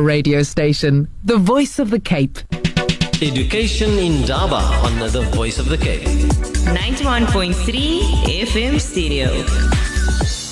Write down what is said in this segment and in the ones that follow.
Your radio station, the voice of the Cape. Education Indaba on the Voice of the Cape. 91.3 FM stereo.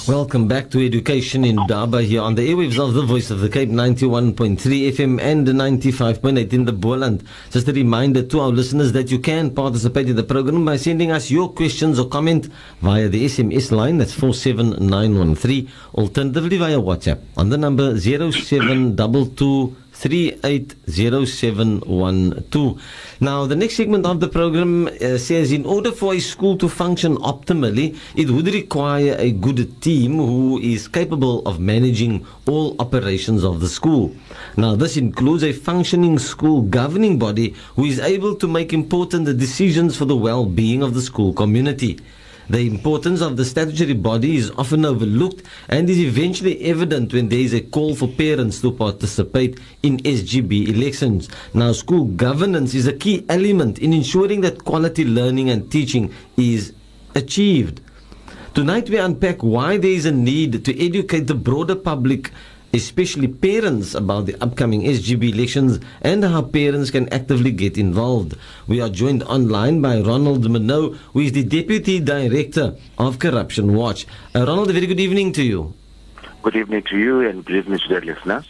Welcome back to Education Indaba here on the airwaves of the Voice of the Cape 91.3 FM and 95.8 in the Boland. Just a reminder to our listeners that you can participate in the program by sending us your questions or comment via the SMS line that's 47913 alternatively via WhatsApp on the number 0722 380712. Now, the next segment of the program uh, says in order for a school to function optimally, it would require a good team who is capable of managing all operations of the school. Now, this includes a functioning school governing body who is able to make important decisions for the well being of the school community. The importance of the statutory body is often overlooked and is eventually evident when there is a call for parents to participate in SGB elections. Now, school governance is a key element in ensuring that quality learning and teaching is achieved. Tonight, we unpack why there is a need to educate the broader public especially parents, about the upcoming SGB elections and how parents can actively get involved. We are joined online by Ronald Menoe, who is the Deputy Director of Corruption Watch. Uh, Ronald, a very good evening to you. Good evening to you and good evening to the listeners.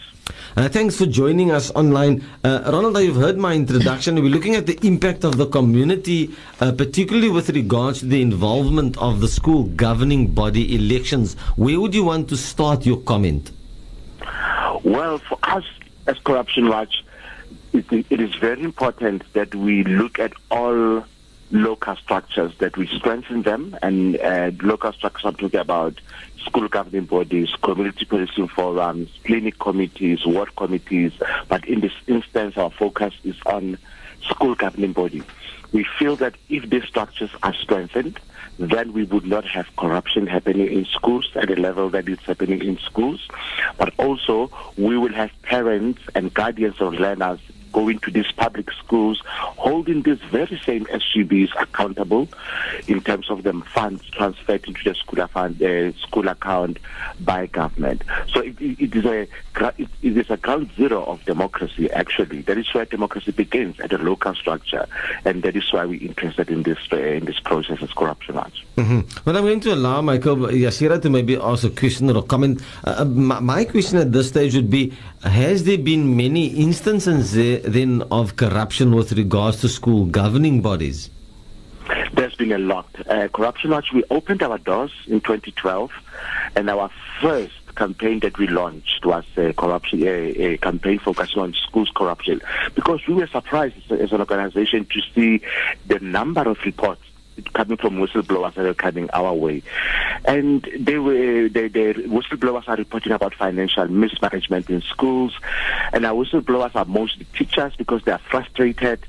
Uh, thanks for joining us online. Uh, Ronald, you've heard my introduction. We're looking at the impact of the community, uh, particularly with regards to the involvement of the school governing body elections. Where would you want to start your comment? Well, for us as Corruption Watch, it, it is very important that we look at all local structures, that we strengthen them, and uh, local structures I'm talking about school governing bodies, community policing forums, clinic committees, ward committees, but in this instance our focus is on school governing bodies. We feel that if these structures are strengthened, then we would not have corruption happening in schools at the level that it's happening in schools. But also, we will have parents and guardians of learners going to these public schools, holding these very same SGBs accountable in terms of them funds transferred into the school, fund, uh, school account by government. So it, it is a it is a ground zero of democracy. Actually, that is where democracy begins at a local structure, and that is why we're interested in this uh, in this process as corruption watch. Mm-hmm. Well, I'm going to allow Michael Yasira to maybe ask a question or comment. Uh, my, my question at this stage would be: Has there been many instances there, then of corruption with regards to school governing bodies? There's been a lot. Uh, corruption Watch, we opened our doors in 2012, and our first campaign that we launched was a corruption, a, a campaign focusing on schools corruption, because we were surprised as an organization to see the number of reports coming from whistleblowers that are coming our way. And they were the, the whistleblowers are reporting about financial mismanagement in schools, and our whistleblowers are mostly teachers because they are frustrated,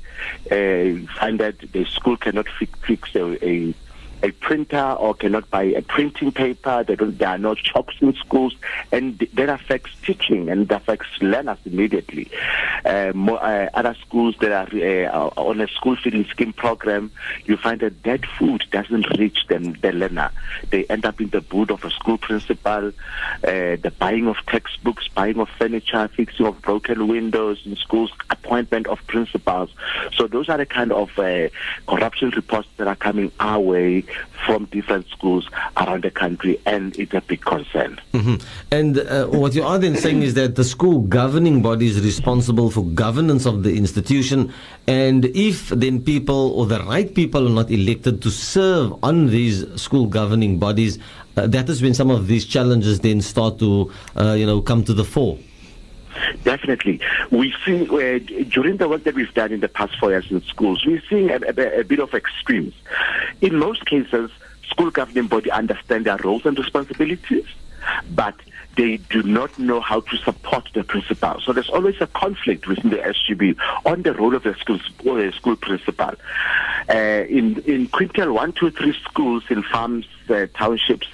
uh, find that the school cannot fix, fix a, a a printer or cannot buy a printing paper. There are no chalks in schools, and that affects teaching and affects learners immediately. Uh, more, uh, other schools that are uh, on a school feeding scheme program, you find that that food doesn't reach them, the learner. They end up in the boot of a school principal, uh, the buying of textbooks, buying of furniture, fixing of broken windows in schools, appointment of principals. So those are the kind of uh, corruption reports that are coming our way from different schools around the country, and it's a big concern. Mm-hmm. And uh, what you are then saying is that the school governing body is responsible for governance of the institution, and if then people or the right people are not elected to serve on these school governing bodies, uh, that is when some of these challenges then start to, uh, you know, come to the fore. Definitely. We see uh, during the work that we've done in the past four years in schools, we're seeing a, a, a bit of extremes. In most cases, school governing body understand their roles and responsibilities, but they do not know how to support the principal. So there's always a conflict within the SGB on the role of the school, uh, school principal. Uh, in in quintile one, two, three schools in farms, uh, townships,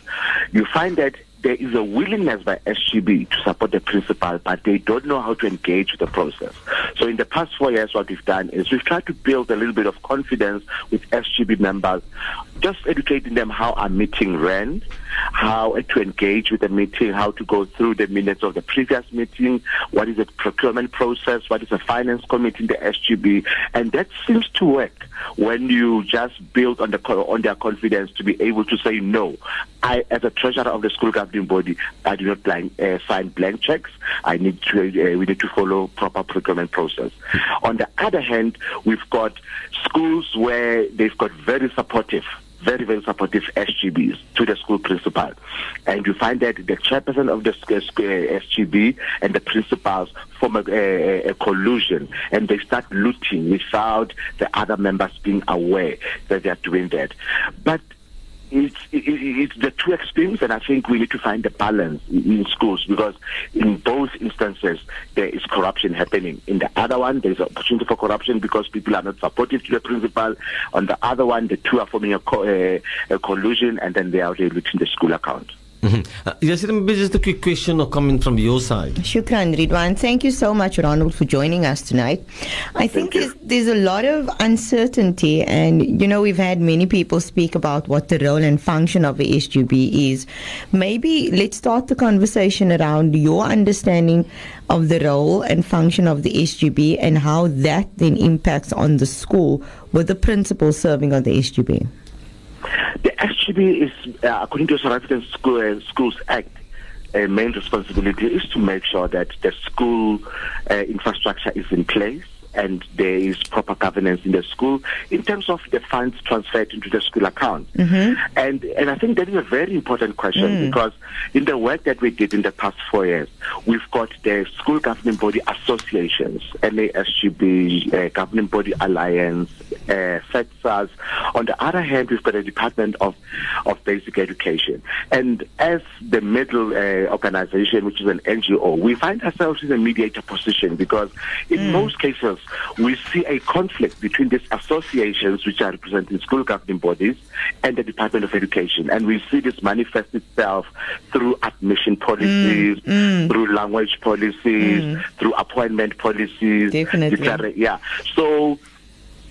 you find that there is a willingness by SGB to support the principal, but they don't know how to engage with the process. So in the past four years, what we've done is we've tried to build a little bit of confidence with SGB members, just educating them how our meeting ran, how to engage with the meeting, how to go through the minutes of the previous meeting, what is the procurement process, what is the finance committee in the SGB, and that seems to work when you just build on the on their confidence to be able to say no. I, as a treasurer of the school governing body, I do not blank, uh, sign blank checks. I need to uh, we need to follow proper procurement process. On the other hand, we've got schools where they've got very supportive very, very supportive SGBs to the school principal. And you find that the chairperson of the SGB uh, uh, and the principals form a, a, a, collusion and they start looting without the other members being aware that they are doing that. But it's, it's the two extremes, and I think we need to find a balance in schools because in both instances there is corruption happening. In the other one, there is opportunity for corruption because people are not supportive to the principal. On the other one, the two are forming a, co- a, a collusion, and then they are looting the school account. Mm-hmm. Uh, yes, maybe just a quick question or comment from your side. Shukran, Ridwan. Thank you so much, Ronald, for joining us tonight. I think there's, there's, a lot of uncertainty, and you know, we've had many people speak about what the role and function of the SGB is. Maybe let's start the conversation around your understanding of the role and function of the SGB and how that then impacts on the school with the principal serving on the SGB. The SGB is, uh, according to the South African School, uh, Schools Act, a main responsibility is to make sure that the school uh, infrastructure is in place and there is proper governance in the school in terms of the funds transferred into the school account. Mm-hmm. And and I think that is a very important question mm. because in the work that we did in the past four years, we've got the school governing body associations, NASGB, uh, governing body alliance, uh, FEDSAS. On the other hand, we've got a Department of of Basic Education, and as the middle uh, organization, which is an NGO, we find ourselves in a mediator position because in mm. most cases we see a conflict between these associations, which are representing school governing bodies, and the Department of Education. And we see this manifest itself through admission policies, mm, mm. through language policies, mm. through appointment policies. Definitely. Yeah. So,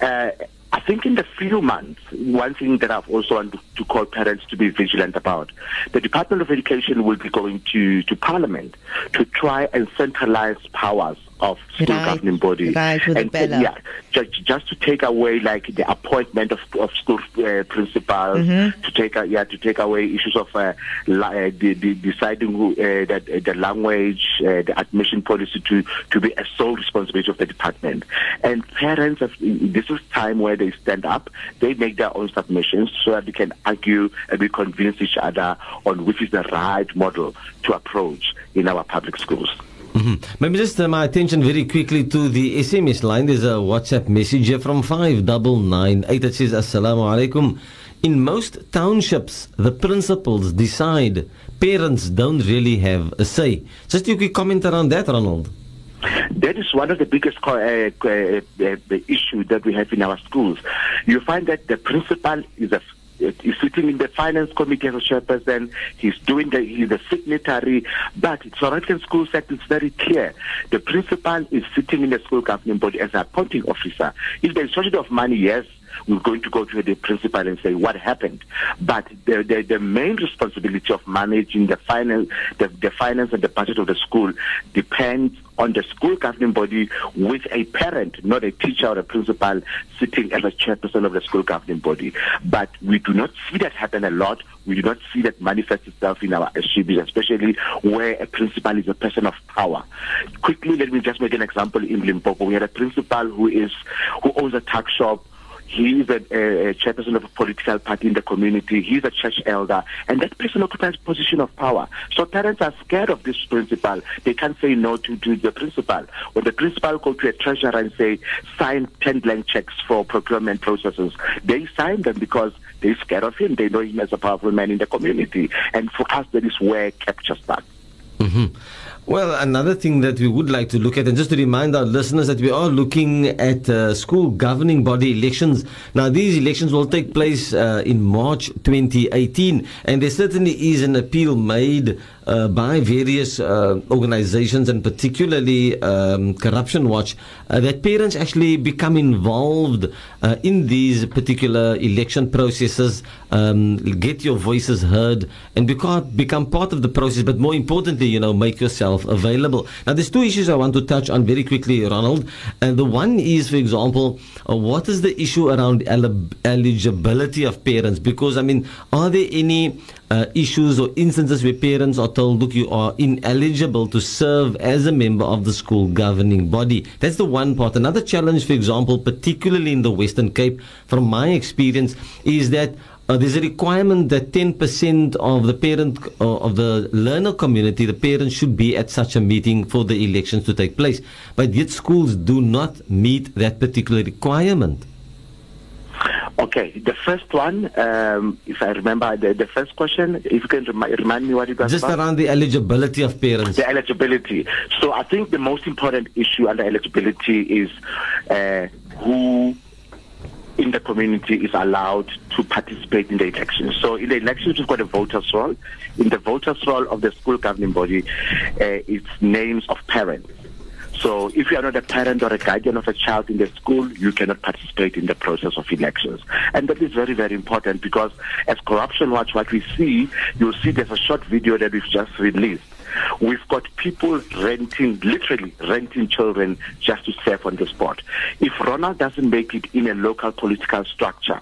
uh, I think in the few months, one thing that I've also wanted to call parents to be vigilant about, the Department of Education will be going to, to Parliament to try and centralize powers of school right. governing body. Right, and, yeah, just, just to take away like the appointment of, of school uh, principals, mm-hmm. to take uh, yeah to take away issues of uh, la- uh, the, the deciding who, uh, that uh, the language, the admission policy to to be a sole responsibility of the department. And parents, have, this is time where they stand up, they make their own submissions so that they can argue and we convince each other on which is the right model to approach in our public schools. Mm-hmm. Maybe just uh, my attention very quickly to the SMS line. There's a WhatsApp message here from 5998 that says, Assalamu alaikum. In most townships, the principals decide. Parents don't really have a say. Just you could comment around that, Ronald. That is one of the biggest uh, uh, uh, issue that we have in our schools. You find that the principal is a He's sitting in the finance committee as a chairperson. He's doing the he's the signatory. But African School Act is very clear. The principal is sitting in the school governing body as an appointing officer. If there's shortage of money, yes, we're going to go to the principal and say what happened. But the, the, the main responsibility of managing the finance, the, the finance and the budget of the school depends on the school governing body with a parent, not a teacher or a principal sitting as a chairperson of the school governing body. But we do not see that happen a lot. We do not see that manifest itself in our SGBs, especially where a principal is a person of power. Quickly, let me just make an example in Limpopo. We had a principal who is who owns a tuck shop he is a, a, chairperson of a political party in the community. He's a church elder. And that person occupies position of power. So parents are scared of this principal. They can't say no to, to the principal. When the principal go to a treasurer and say, sign 10 blank checks for procurement processes, they sign them because they're scared of him. They know him as a powerful man in the community. And for us, that is where capture starts. Mm-hmm. Well, another thing that we would like to look at, and just to remind our listeners that we are looking at uh, school governing body elections. Now, these elections will take place uh, in March 2018, and there certainly is an appeal made uh, by various uh, organizations, and particularly um, Corruption Watch, uh, that parents actually become involved uh, in these particular election processes, um, get your voices heard, and become, become part of the process, but more importantly, you know, make yourself available. Now, there's two issues I want to touch on very quickly, Ronald. And the one is, for example, uh, what is the issue around el- eligibility of parents? Because, I mean, are there any uh, issues or instances where parents are told, look, you are ineligible to serve as a member of the school governing body. That's the one part. Another challenge, for example, particularly in the Western Cape, from my experience, is that uh, there's a requirement that 10% of the parent uh, of the learner community, the parents should be at such a meeting for the elections to take place. But yet schools do not meet that particular requirement. Okay, the first one, um, if I remember the, the first question, if you can remi- remind me what it was Just about. around the eligibility of parents. The eligibility. So I think the most important issue under eligibility is uh, who in the community is allowed to participate in the elections. So in the elections, we've got a voters' roll. In the voters' roll of the school governing body, uh, it's names of parents. So if you are not a parent or a guardian of a child in the school, you cannot participate in the process of elections. And that is very, very important because as Corruption Watch, what we see, you'll see there's a short video that we've just released. We've got people renting, literally renting children just to serve on the spot. If Ronald doesn't make it in a local political structure,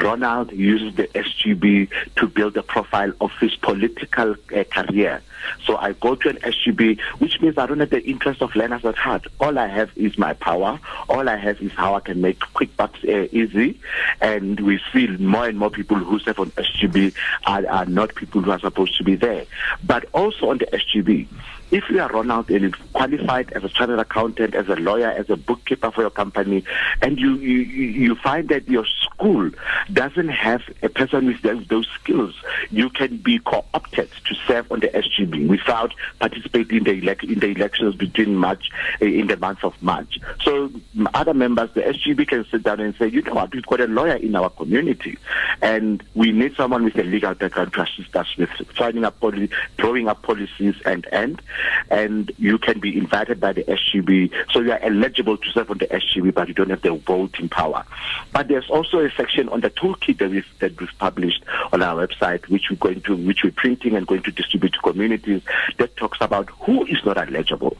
Ronald uses the SGB to build a profile of his political uh, career. So I go to an SGB, which means I don't have the interest of learners at heart. All I have is my power. All I have is how I can make quick bucks uh, easy. And we see more and more people who serve on SGB are, are not people who are supposed to be there. But also on the SGB, if you are Ronald and you're qualified as a chartered accountant, as a lawyer, as a bookkeeper for your company, and you you, you find that your school doesn't have a person with those, skills, you can be co-opted to serve on the SGB without participating in the, elec- in the elections between March, uh, in the month of March. So other members, the SGB can sit down and say, you know what, we've got a lawyer in our community, and we need someone with a legal background to assist us with signing up, poli- drawing up policies and end and you can be invited by the SGB. So you are eligible to serve on the SGB, but you don't have the voting power. But there's also a section on the toolkit that we've, that we've published on our website, which we're going to, which we're printing and going to distribute to communities that talks about who is not eligible.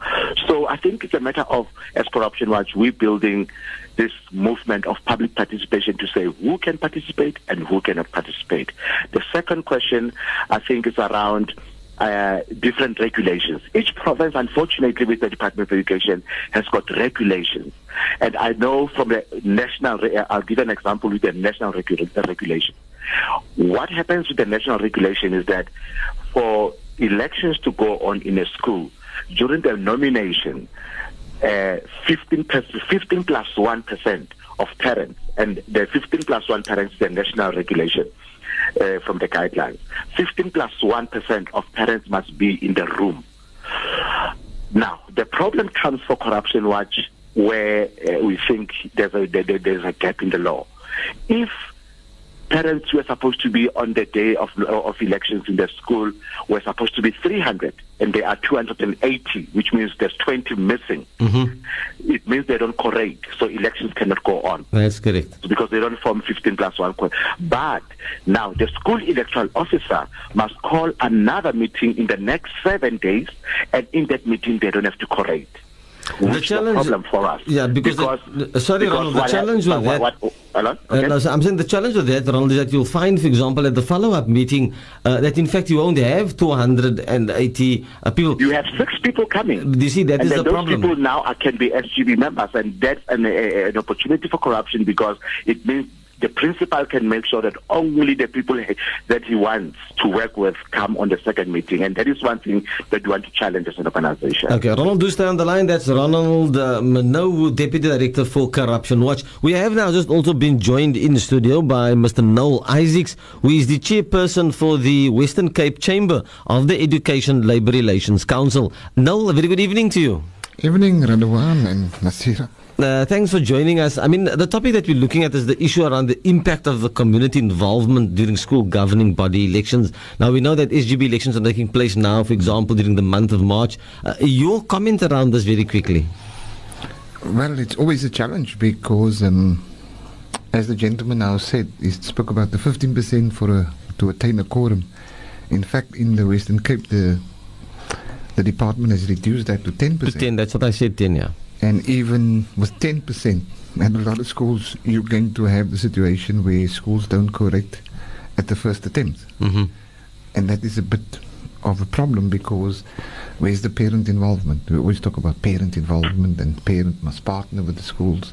So I think it's a matter of, as Corruption Watch, we're building this movement of public participation to say who can participate and who cannot participate. The second question, I think, is around uh, different regulations. Each province, unfortunately, with the Department of Education, has got regulations. And I know from the national, re- I'll give an example with the national regu- regulation. What happens with the national regulation is that for elections to go on in a school, during the nomination, uh, 15, per- 15 plus 1 of parents, and the 15 plus 1 parents is the national regulation uh, from the guidelines. 15 plus 1 of parents must be in the room. Now, the problem comes for Corruption Watch where uh, we think there's a, there, there's a gap in the law. If parents were supposed to be on the day of, of elections in the school were supposed to be 300 and there are 280 which means there's 20 missing it means they don't correct so elections cannot go on That's correct. because they don't form 15 plus 1. But now the school electoral officer must call another meeting in the next seven days, and in that meeting they don't have to correct. the challenge- problem for us. Yeah, because the- uh, sorry, Ronald, the challenge with what- that- what- hello? Uh, no, so I'm saying the challenge of that, Ronald, is that you'll find, for example, at the follow-up meeting, uh, that in fact you won't have 280 uh, people. you have six people coming. Do You see, that and is the those problem. people now are, can be SGB members, and that's an, a, an opportunity for corruption because it means the principal can make sure that only the people that he wants to work with come on the second meeting. And that is one thing that we want to challenge as an organization. Okay, Ronald, do stay on the line. That's Ronald uh, Deputy Director for Corruption Watch. We have now just also been joined in the studio by Mr. Noel Isaacs, who is the chairperson for the Western Cape Chamber of the Education Labour Relations Council. Noel, a very good evening to you. Evening, Radwan and Nasira. Uh, thanks for joining us. I mean, the topic that we're looking at is the issue around the impact of the community involvement during school governing body elections. Now, we know that SGB elections are taking place now, for example, during the month of March. Uh, your comment around this very quickly. Well, it's always a challenge because, um, as the gentleman now said, he spoke about the 15% for a, to attain a quorum. In fact, in the Western Cape, the the department has reduced that to 10%. To 10, that's what I said, 10, yeah. And even with 10%, at a lot of schools, you're going to have the situation where schools don't correct at the first attempt. hmm And that is a bit of a problem because where's the parent involvement? We always talk about parent involvement and parent must partner with the schools.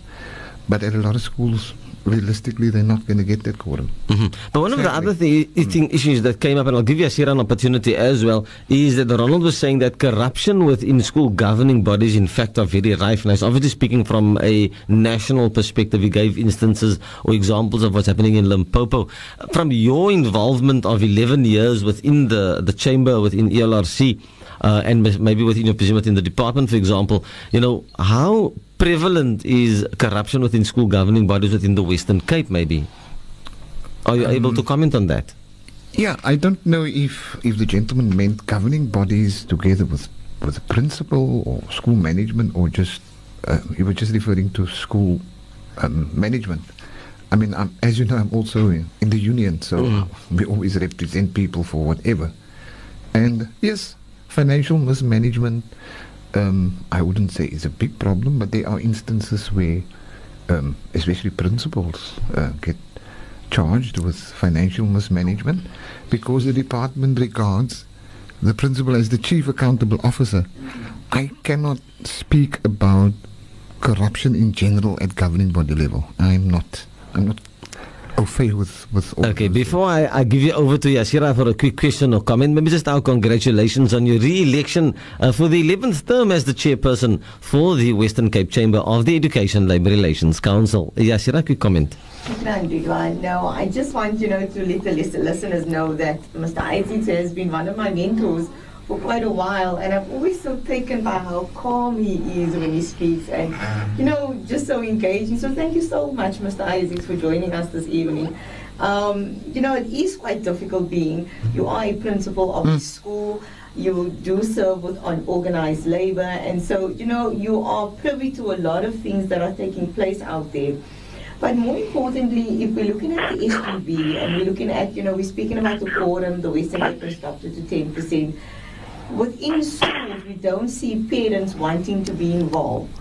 But at a lot of schools, realistically, they're not going to get that quorum. hmm But one of the other thi- thing, issues that came up, and I'll give you an opportunity as well, is that Ronald was saying that corruption within school governing bodies, in fact, are very rife. And he's obviously speaking from a national perspective. He gave instances or examples of what's happening in Limpopo. From your involvement of 11 years within the, the chamber, within ELRC, uh, and maybe within your position within the department, for example, you know, how prevalent is corruption within school governing bodies within the Western Cape, maybe? Are you able to comment on that? Yeah, I don't know if, if the gentleman meant governing bodies together with, with the principal or school management or just, uh, he was just referring to school um, management. I mean, I'm, as you know, I'm also in, in the union, so we always represent people for whatever. And yes, financial mismanagement, um, I wouldn't say is a big problem, but there are instances where, um, especially principals, uh, get charged with financial mismanagement because the department regards the principal as the chief accountable officer. I cannot speak about corruption in general at governing body level. I'm not. I'm not au fait with with all Okay, before I, I give you over to Yashira for a quick question or comment, maybe just our congratulations on your re-election uh, for the 11th term as the chairperson for the Western Cape Chamber of the Education Labour Relations Council. Yashira, quick comment. Shukran, Ridwan. No, I just want you know to let the listeners know that Mr. Isaac has been one of my mentors for quite a while, and I'm always so taken by how calm he is when he speaks, and you know, just so engaging. So thank you so much, Mr. Isaacs, for joining us this evening. Um, you know, it is quite difficult being you are a principal of a school. You do serve with on organized labor, and so you know you are privy to a lot of things that are taking place out there. But more importantly, if we're looking at the SGB and we're looking at, you know, we're speaking about the quorum, the Western Cape constructed to 10%. Within schools, we don't see parents wanting to be involved.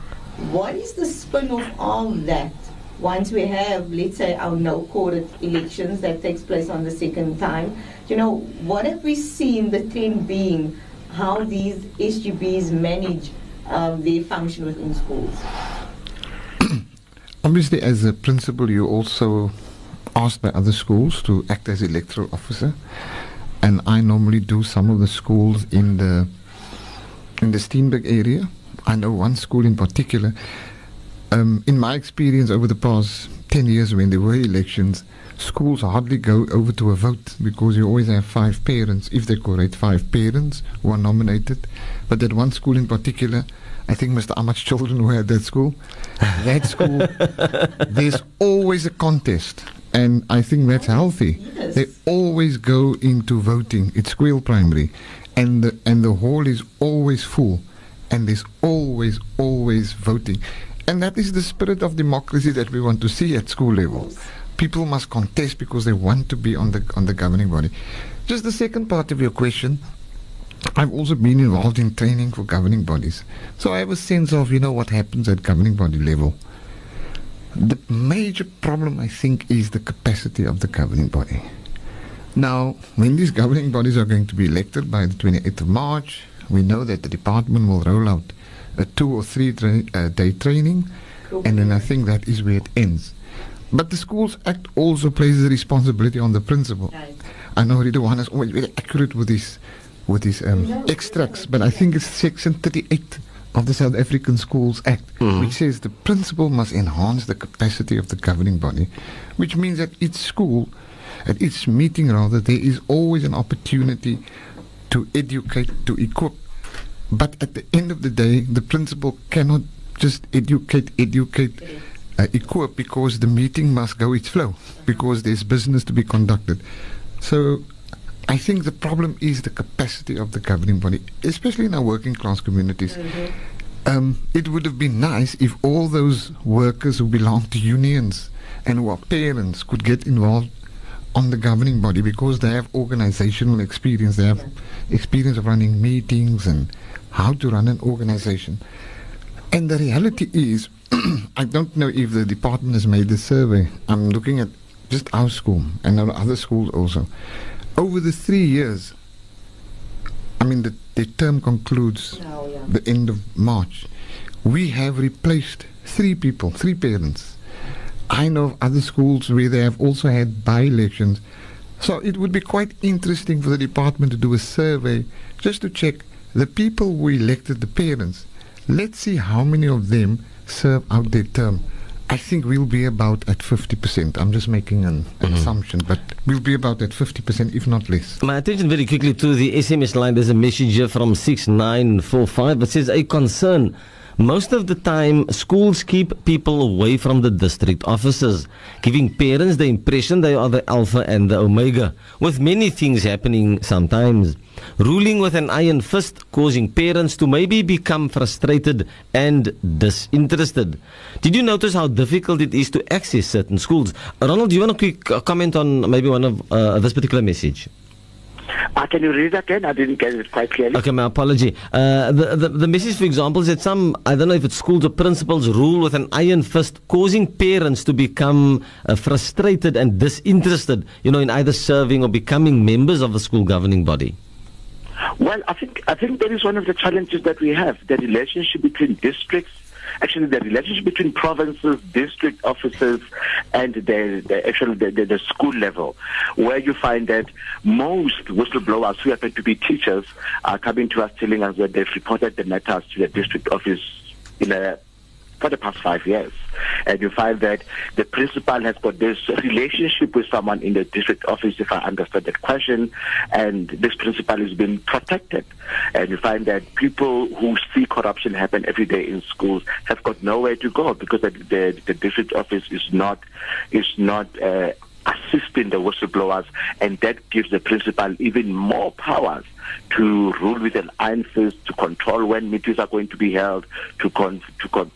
What is the spin off of that once we have, let's say, our no quarter elections that takes place on the second time? You know, what have we seen the trend being how these SGBs manage um, their function within schools? Obviously, as a principal, you're also asked by other schools to act as electoral officer, and I normally do some of the schools in the in the Steenberg area. I know one school in particular. Um, in my experience over the past ten years, when there were elections, schools hardly go over to a vote because you always have five parents, if they're correct, five parents who are nominated. But at one school in particular, I think Mr. Ahmad's children were at that school. That school, there's always a contest. And I think that's healthy. Yes. They always go into voting. It's Squeal Primary. And the, and the hall is always full. And there's always, always voting. And that is the spirit of democracy that we want to see at school level. People must contest because they want to be on the on the governing body. Just the second part of your question, I've also been involved in training for governing bodies. So I have a sense of, you know, what happens at governing body level. The major problem, I think, is the capacity of the governing body. Now, when these governing bodies are going to be elected by the 28th of March, we know that the department will roll out a two or three tra- uh, day training, and then I think that is where it ends. But the Schools Act also places the responsibility on the principal. I know Ridwan is always very accurate with his with his um, extracts, but I think it's Section 38 of the South African Schools Act, which says the principal must enhance the capacity of the governing body, which means that each school, at each meeting rather, there is always an opportunity to educate, to equip. But at the end of the day, the principal cannot just educate, educate, uh, equip because the meeting must go its flow, because there's business to be conducted. So I think the problem is the capacity of the governing body, especially in our working class communities. Um, it would have been nice if all those workers who belong to unions and who are parents could get involved on the governing body because they have organizational experience. They have experience of running meetings and how to run an organization. And the reality is, I don't know if the department has made the survey. I'm looking at just our school and our other schools also. Over the three years, I mean, the, the term concludes oh, the end of March. We have replaced three people, three parents. I know of other schools where they have also had by elections. So it would be quite interesting for the department to do a survey just to check the people who elected the parents. Let's see how many of them serve out their term. I think we'll be about at 50%. I'm just making an mm-hmm. assumption, but we'll be about at 50%, if not less. My attention very quickly to the SMS line. There's a message here from 6945 that says, A concern. Most of the time, schools keep people away from the district offices, giving parents the impression they are the alpha and the omega, with many things happening sometimes. Ruling with an iron fist, causing parents to maybe become frustrated and disinterested. Did you notice how difficult it is to access certain schools? Ronald, do you want a quick uh, comment on maybe one of uh, this particular message? Uh, can you read that again? I didn't get it quite clearly. Okay, my apology. Uh, the, the the message, for example, is that some I don't know if it's schools or principals rule with an iron fist, causing parents to become uh, frustrated and disinterested, you know, in either serving or becoming members of the school governing body. Well, I think I think that is one of the challenges that we have: the relationship between districts, actually the relationship between provinces, district officers, and the, the actually the, the, the school level, where you find that most whistleblowers who happen to be teachers are coming to us telling us that they've reported the matters to the district office in a for the past five years. And you find that the principal has got this relationship with someone in the district office, if I understand that question, and this principal is being protected. And you find that people who see corruption happen every day in schools have got nowhere to go because the, the, the district office is not is not uh, assisting the whistleblowers, and that gives the principal even more powers to rule with an iron fist, to control when meetings are going to be held, to con- to con-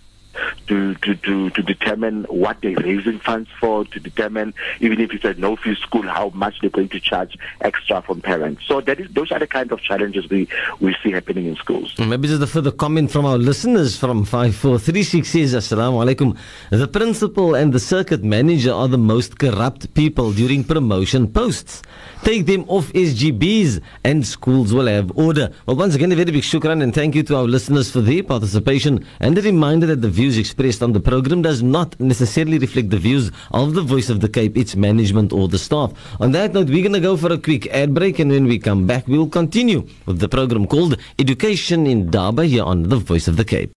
to, to, to, to determine what they're raising funds for, to determine, even if it's a no fee school, how much they're going to charge extra from parents. So that is, those are the kind of challenges we, we see happening in schools. Hmm, maybe just a further comment from our listeners from 5436 says, Assalamu alaikum. The principal and the circuit manager are the most corrupt people during promotion posts. Take them off SGBs and schools will have order. Well, once again, a very big shukran and thank you to our listeners for their participation and a reminder that the views expressed on the program does not necessarily reflect the views of the Voice of the Cape, its management or the staff. On that note, we're going to go for a quick ad break and when we come back, we'll continue with the program called Education Indaba here on the Voice of the Cape.